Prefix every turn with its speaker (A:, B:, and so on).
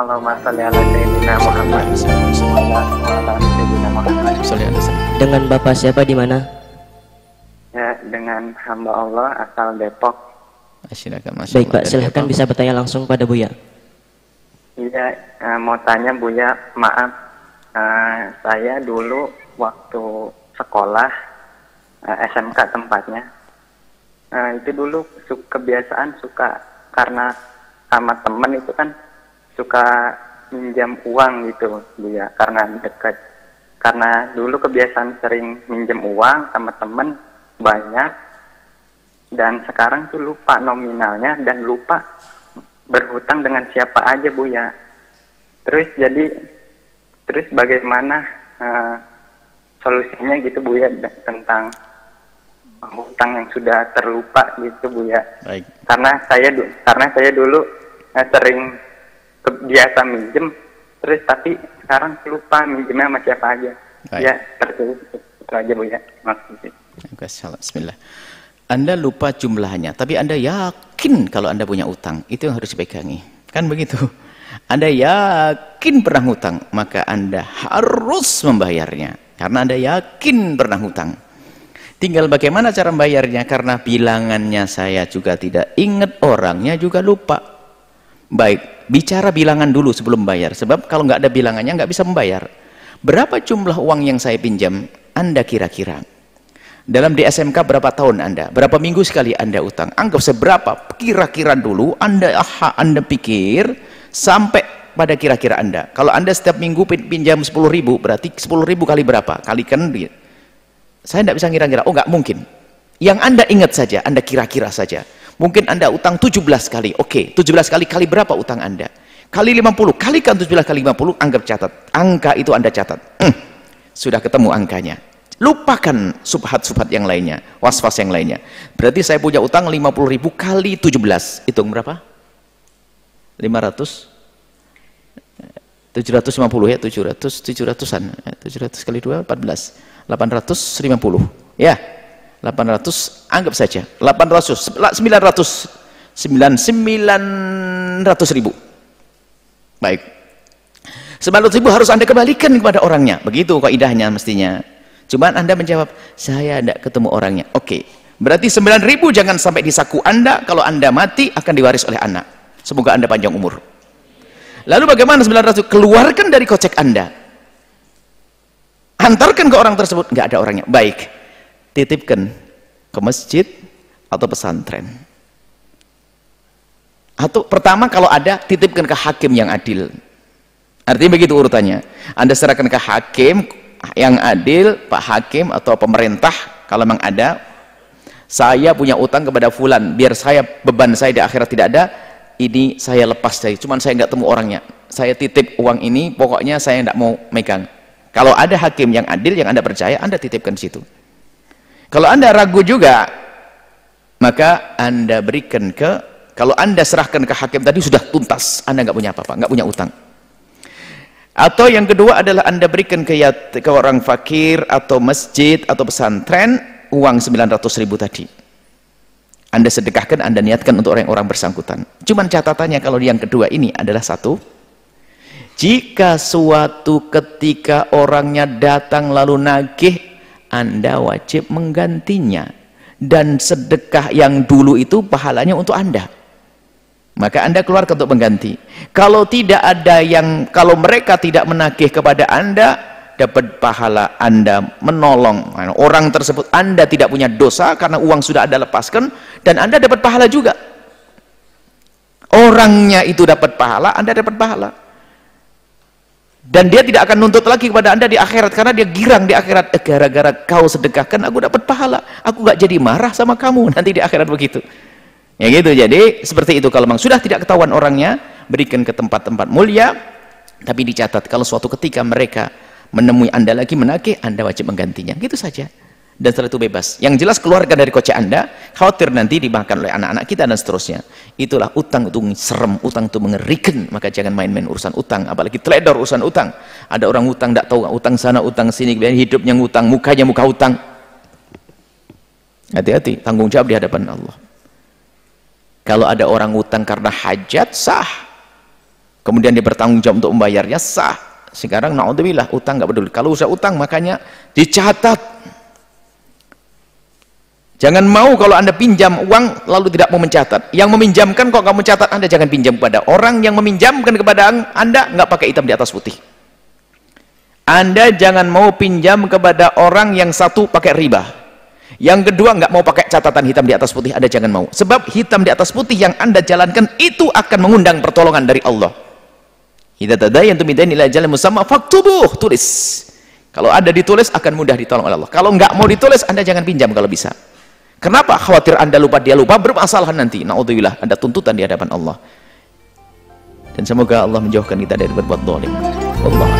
A: Allahumma sholli ala sayyidina Muhammad.
B: Dengan Bapak siapa di mana?
A: Ya, dengan hamba Allah asal Depok.
C: Silakan Masya
B: Baik. Pak, silahkan bisa bertanya langsung pada Buya.
A: Iya, eh, mau tanya Buya, maaf, eh, saya dulu waktu sekolah eh, SMK tempatnya, eh, itu dulu su- kebiasaan suka karena sama temen itu kan suka minjam uang gitu, Buya, karena dekat. Karena dulu kebiasaan sering minjem uang sama temen banyak, dan sekarang tuh lupa nominalnya dan lupa berhutang dengan siapa aja bu ya terus jadi terus bagaimana eh, solusinya gitu bu ya tentang hutang yang sudah terlupa gitu bu ya
C: Baik.
A: karena saya karena saya dulu eh, sering biasa minjem terus tapi sekarang lupa minjemnya sama siapa aja
C: Baik.
A: ya seperti itu, aja bu ya maksudnya.
C: Bismillah. Anda lupa jumlahnya, tapi Anda yakin kalau Anda punya utang. Itu yang harus dipegangi. Kan begitu. Anda yakin pernah hutang, maka Anda harus membayarnya. Karena Anda yakin pernah hutang. Tinggal bagaimana cara membayarnya, karena bilangannya saya juga tidak ingat, orangnya juga lupa. Baik, bicara bilangan dulu sebelum bayar. Sebab kalau nggak ada bilangannya nggak bisa membayar. Berapa jumlah uang yang saya pinjam? Anda kira-kira. Dalam DSMK berapa tahun Anda? Berapa minggu sekali Anda utang? Anggap seberapa? Kira-kira dulu Anda aha, Anda pikir sampai pada kira-kira Anda. Kalau Anda setiap minggu pin- pinjam 10 ribu, berarti 10 ribu kali berapa? Kalikan di- saya tidak bisa ngira-ngira. Oh, nggak mungkin. Yang Anda ingat saja, Anda kira-kira saja. Mungkin Anda utang 17 kali. Oke, 17 kali kali berapa utang Anda? Kali 50, kalikan 17 kali 50, anggap catat. Angka itu Anda catat. Hmm, sudah ketemu angkanya. Lupakan subhat-subhat yang lainnya, was-was yang lainnya. Berarti saya punya utang 50 ribu kali 17. Hitung berapa? 500? 750 ya, 700, 700-an. 700 kali 2, 14. 850. Ya, 800, anggap saja. 800, 900, 9, 900 ribu. Baik. 900 ribu harus Anda kembalikan kepada orangnya. Begitu kaidahnya mestinya. Cuman Anda menjawab, saya tidak ketemu orangnya. Oke. Berarti 9 ribu jangan sampai di saku Anda. Kalau Anda mati akan diwaris oleh anak. Semoga Anda panjang umur. Lalu bagaimana 900 keluarkan dari kocek Anda. Antarkan ke orang tersebut, nggak ada orangnya. Baik. Titipkan ke masjid atau pesantren. Atau pertama kalau ada titipkan ke hakim yang adil. Artinya begitu urutannya. Anda serahkan ke hakim yang adil, Pak Hakim atau pemerintah kalau memang ada. Saya punya utang kepada fulan, biar saya beban saya di akhirat tidak ada. Ini saya lepas dari, cuman saya nggak temu orangnya. Saya titip uang ini, pokoknya saya nggak mau megang. Kalau ada hakim yang adil, yang Anda percaya, Anda titipkan situ. Kalau Anda ragu juga, maka Anda berikan ke, kalau Anda serahkan ke hakim tadi sudah tuntas, Anda nggak punya apa-apa, nggak punya utang. Atau yang kedua adalah Anda berikan ke, ke orang fakir atau masjid atau pesantren uang 900 ribu tadi. Anda sedekahkan, Anda niatkan untuk orang-orang bersangkutan. Cuman catatannya kalau yang kedua ini adalah satu, jika suatu ketika orangnya datang lalu nagih, Anda wajib menggantinya. Dan sedekah yang dulu itu pahalanya untuk Anda. Maka Anda keluar untuk mengganti. Kalau tidak ada yang, kalau mereka tidak menagih kepada Anda, dapat pahala Anda menolong orang tersebut. Anda tidak punya dosa karena uang sudah Anda lepaskan dan Anda dapat pahala juga. Orangnya itu dapat pahala, Anda dapat pahala. Dan dia tidak akan nuntut lagi kepada Anda di akhirat karena dia girang di akhirat "Eh, gara-gara kau sedekahkan aku dapat pahala. Aku gak jadi marah sama kamu nanti di akhirat begitu. Ya gitu. Jadi seperti itu kalau memang sudah tidak ketahuan orangnya, berikan ke tempat-tempat mulia tapi dicatat kalau suatu ketika mereka menemui Anda lagi menagih, Anda wajib menggantinya. Gitu saja. Dan setelah itu bebas. Yang jelas keluarga dari kocek Anda, khawatir nanti dimakan oleh anak-anak kita dan seterusnya. Itulah utang itu serem, utang itu mengerikan. Maka jangan main-main urusan utang, apalagi teledor urusan utang. Ada orang utang tidak tahu utang sana, utang sini, kemudian hidupnya ngutang, mukanya muka utang. Hati-hati, tanggung jawab di hadapan Allah. Kalau ada orang utang karena hajat, sah. kemudian dia bertanggung jawab untuk membayarnya sah sekarang naudzubillah utang nggak peduli kalau usaha utang makanya dicatat jangan mau kalau anda pinjam uang lalu tidak mau mencatat yang meminjamkan kok kamu catat anda jangan pinjam kepada orang yang meminjamkan kepada anda nggak pakai hitam di atas putih anda jangan mau pinjam kepada orang yang satu pakai riba yang kedua nggak mau pakai catatan hitam di atas putih anda jangan mau sebab hitam di atas putih yang anda jalankan itu akan mengundang pertolongan dari Allah Idza tadayantum bidain ila ajalin musamma faktubuh, tulis. Kalau ada ditulis akan mudah ditolong oleh Allah. Kalau enggak mau ditulis, Anda jangan pinjam kalau bisa. Kenapa? Khawatir Anda lupa, dia lupa, bermasalah nanti. Naudzubillah, ada tuntutan di hadapan Allah. Dan semoga Allah menjauhkan kita dari berbuat zalim. Allah